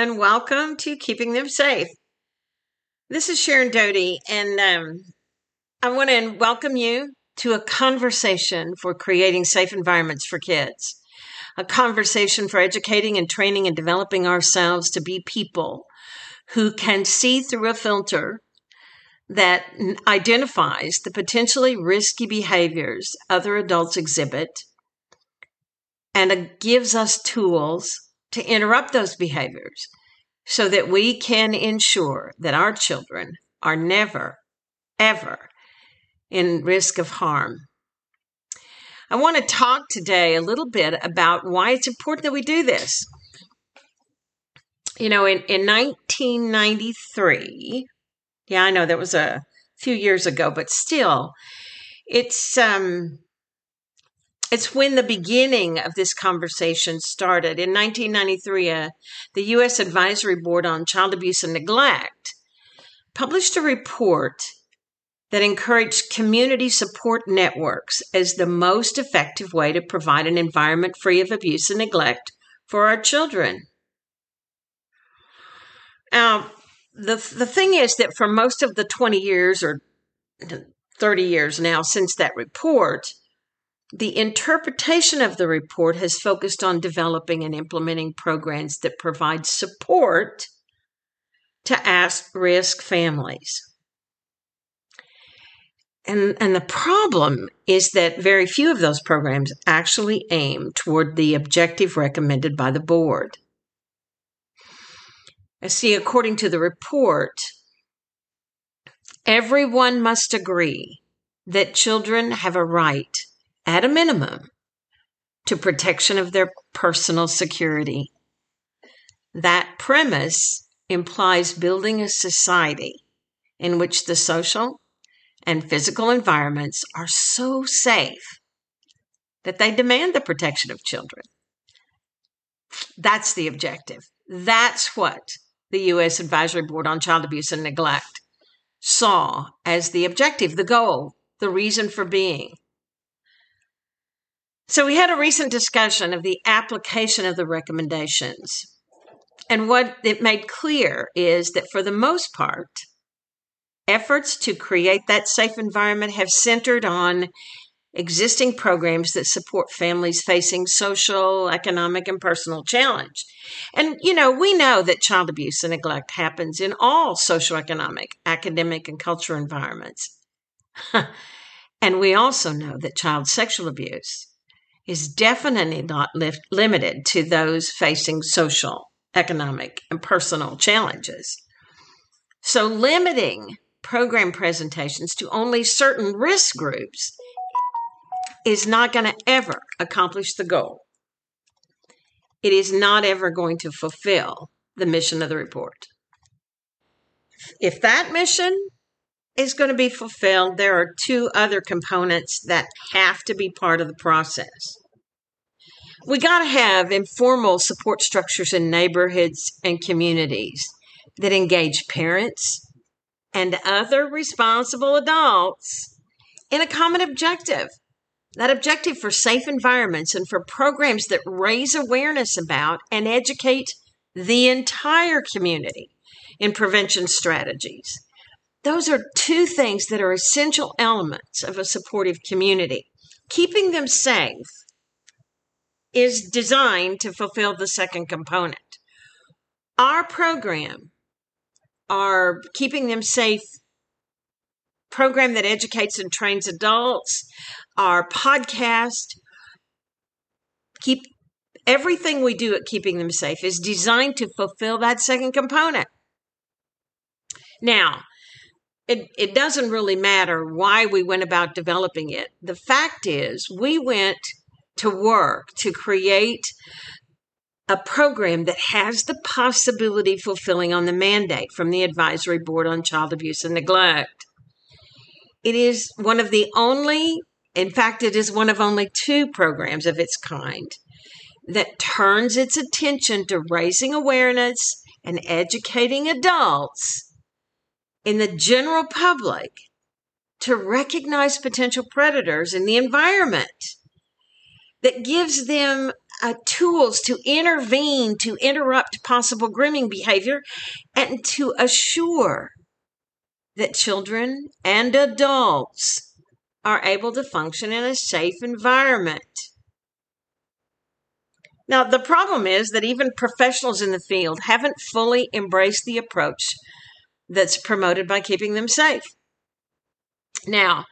and welcome to Keeping Them Safe. This is Sharon Doty, and um, I want to welcome you to a conversation for creating safe environments for kids, a conversation for educating and training and developing ourselves to be people who can see through a filter that identifies the potentially risky behaviors other adults exhibit and gives us tools to interrupt those behaviors so that we can ensure that our children are never, ever in risk of harm. I want to talk today a little bit about why it's important that we do this. You know, in, in 1993, yeah, I know that was a few years ago, but still, it's um, it's when the beginning of this conversation started. In 1993, uh, the U.S. Advisory Board on Child Abuse and Neglect published a report that encouraged community support networks as the most effective way to provide an environment free of abuse and neglect for our children. Now, the, the thing is that for most of the 20 years or 30 years now since that report, the interpretation of the report has focused on developing and implementing programs that provide support to at risk families. And, and the problem is that very few of those programs actually aim toward the objective recommended by the board. I see, according to the report, everyone must agree that children have a right at a minimum, to protection of their personal security. That premise implies building a society in which the social and physical environments are so safe that they demand the protection of children. That's the objective. That's what the U.S. Advisory Board on Child Abuse and Neglect saw as the objective, the goal, the reason for being. So we had a recent discussion of the application of the recommendations. And what it made clear is that for the most part, efforts to create that safe environment have centered on existing programs that support families facing social, economic, and personal challenge. And, you know, we know that child abuse and neglect happens in all socioeconomic, academic, and cultural environments. and we also know that child sexual abuse is definitely not limited to those facing social, economic, and personal challenges. So, limiting program presentations to only certain risk groups is not going to ever accomplish the goal. It is not ever going to fulfill the mission of the report. If that mission is going to be fulfilled, there are two other components that have to be part of the process we got to have informal support structures in neighborhoods and communities that engage parents and other responsible adults in a common objective. That objective for safe environments and for programs that raise awareness about and educate the entire community in prevention strategies. Those are two things that are essential elements of a supportive community. Keeping them safe is designed to fulfill the second component. Our program, our Keeping Them Safe program that educates and trains adults, our podcast, keep everything we do at Keeping Them Safe is designed to fulfill that second component. Now, it, it doesn't really matter why we went about developing it. The fact is, we went to work to create a program that has the possibility fulfilling on the mandate from the Advisory Board on Child Abuse and Neglect. It is one of the only, in fact, it is one of only two programs of its kind that turns its attention to raising awareness and educating adults in the general public to recognize potential predators in the environment that gives them uh, tools to intervene, to interrupt possible grooming behavior, and to assure that children and adults are able to function in a safe environment. Now, the problem is that even professionals in the field haven't fully embraced the approach that's promoted by keeping them safe. Now,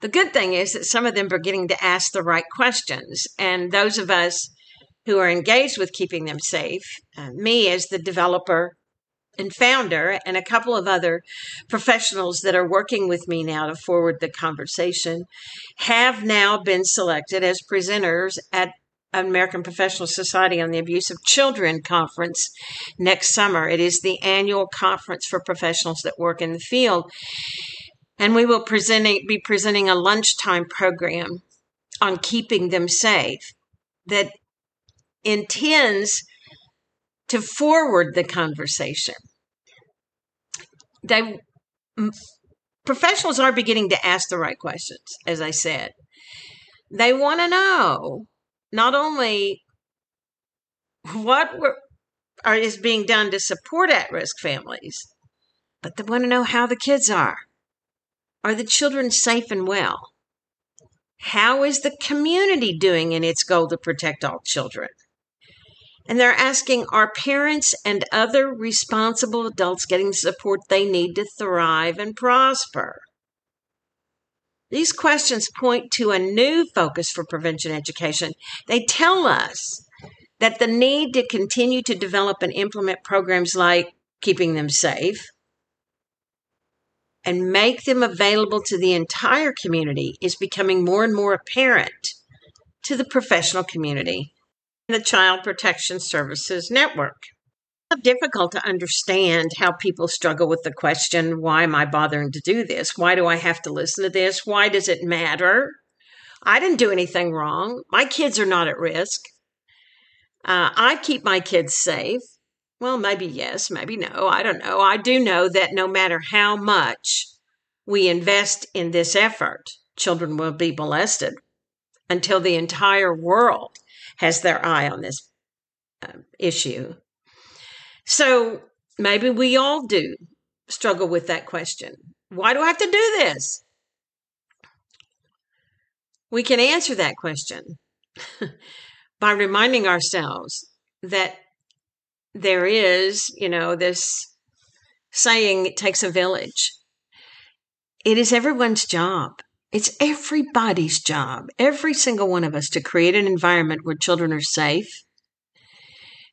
the good thing is that some of them are getting to ask the right questions, and those of us who are engaged with keeping them safe, uh, me as the developer and founder, and a couple of other professionals that are working with me now to forward the conversation, have now been selected as presenters at American Professional Society on the Abuse of Children conference next summer. It is the annual conference for professionals that work in the field. And we will presenting, be presenting a lunchtime program on keeping them safe that intends to forward the conversation. They professionals are beginning to ask the right questions, as I said. They want to know not only what are, is being done to support at risk families, but they want to know how the kids are. Are the children safe and well? How is the community doing in its goal to protect all children? And they're asking Are parents and other responsible adults getting the support they need to thrive and prosper? These questions point to a new focus for prevention education. They tell us that the need to continue to develop and implement programs like keeping them safe and make them available to the entire community is becoming more and more apparent to the professional community and the Child Protection Services Network difficult to understand how people struggle with the question why am I bothering to do this? Why do I have to listen to this? Why does it matter? I didn't do anything wrong. My kids are not at risk. Uh, I keep my kids safe. Well, maybe yes, maybe no. I don't know. I do know that no matter how much we invest in this effort, children will be molested until the entire world has their eye on this uh, issue. So maybe we all do struggle with that question. Why do I have to do this? We can answer that question by reminding ourselves that there is, you know, this saying, it takes a village. It is everyone's job. It's everybody's job, every single one of us, to create an environment where children are safe,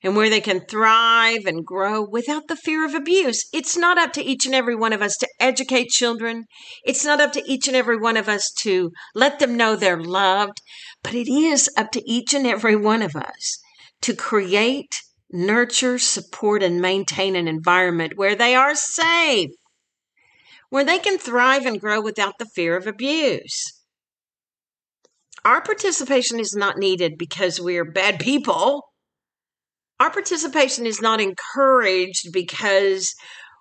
and where they can thrive and grow without the fear of abuse. It's not up to each and every one of us to educate children. It's not up to each and every one of us to let them know they're loved, but it is up to each and every one of us to create, nurture, support, and maintain an environment where they are safe, where they can thrive and grow without the fear of abuse. Our participation is not needed because we're bad people our participation is not encouraged because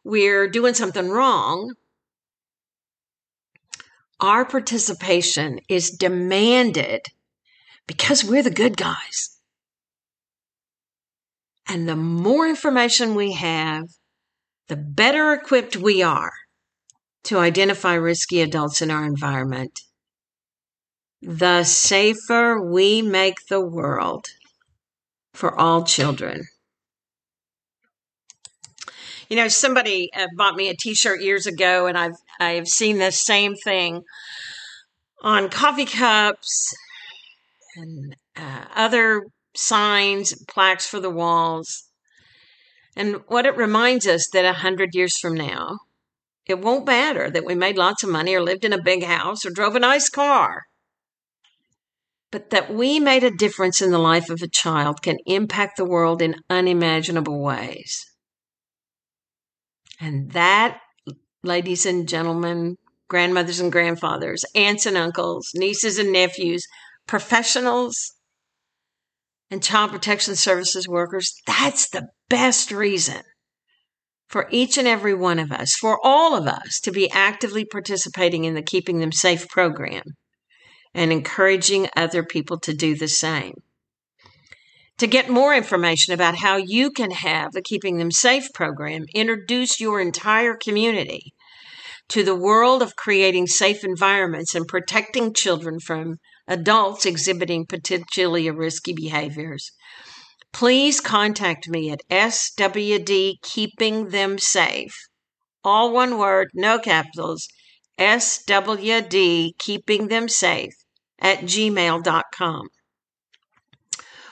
we're doing something wrong. Our participation is demanded because we're the good guys. And the more information we have, the better equipped we are to identify risky adults in our environment, the safer we make the world for all children. You know, somebody uh, bought me a T-shirt years ago, and I've I've seen the same thing on coffee cups and uh, other signs, plaques for the walls. And what it reminds us that a hundred years from now, it won't matter that we made lots of money or lived in a big house or drove a nice car but that we made a difference in the life of a child can impact the world in unimaginable ways. And that, ladies and gentlemen, grandmothers and grandfathers, aunts and uncles, nieces and nephews, professionals, and child protection services workers, that's the best reason for each and every one of us, for all of us, to be actively participating in the Keeping Them Safe program and encouraging other people to do the same. To get more information about how you can have the Keeping Them Safe program introduce your entire community to the world of creating safe environments and protecting children from adults exhibiting potentially risky behaviors, please contact me at SWD Keeping Them Safe. All one word, no capitals, SWD Keeping Them Safe at gmail.com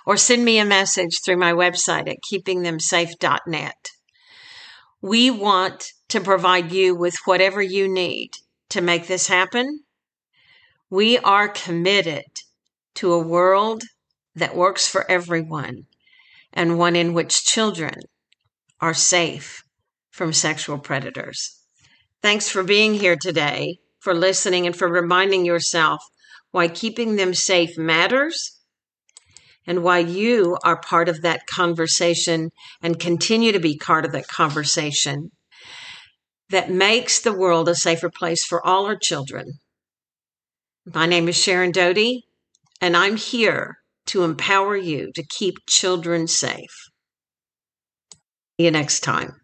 or send me a message through my website at keepingthemsafe.net. We want to provide you with whatever you need to make this happen. We are committed to a world that works for everyone and one in which children are safe from sexual predators. Thanks for being here today, for listening, and for reminding yourself why keeping them safe matters and why you are part of that conversation and continue to be part of that conversation that makes the world a safer place for all our children. My name is Sharon Doty, and I'm here to empower you to keep children safe. See you next time.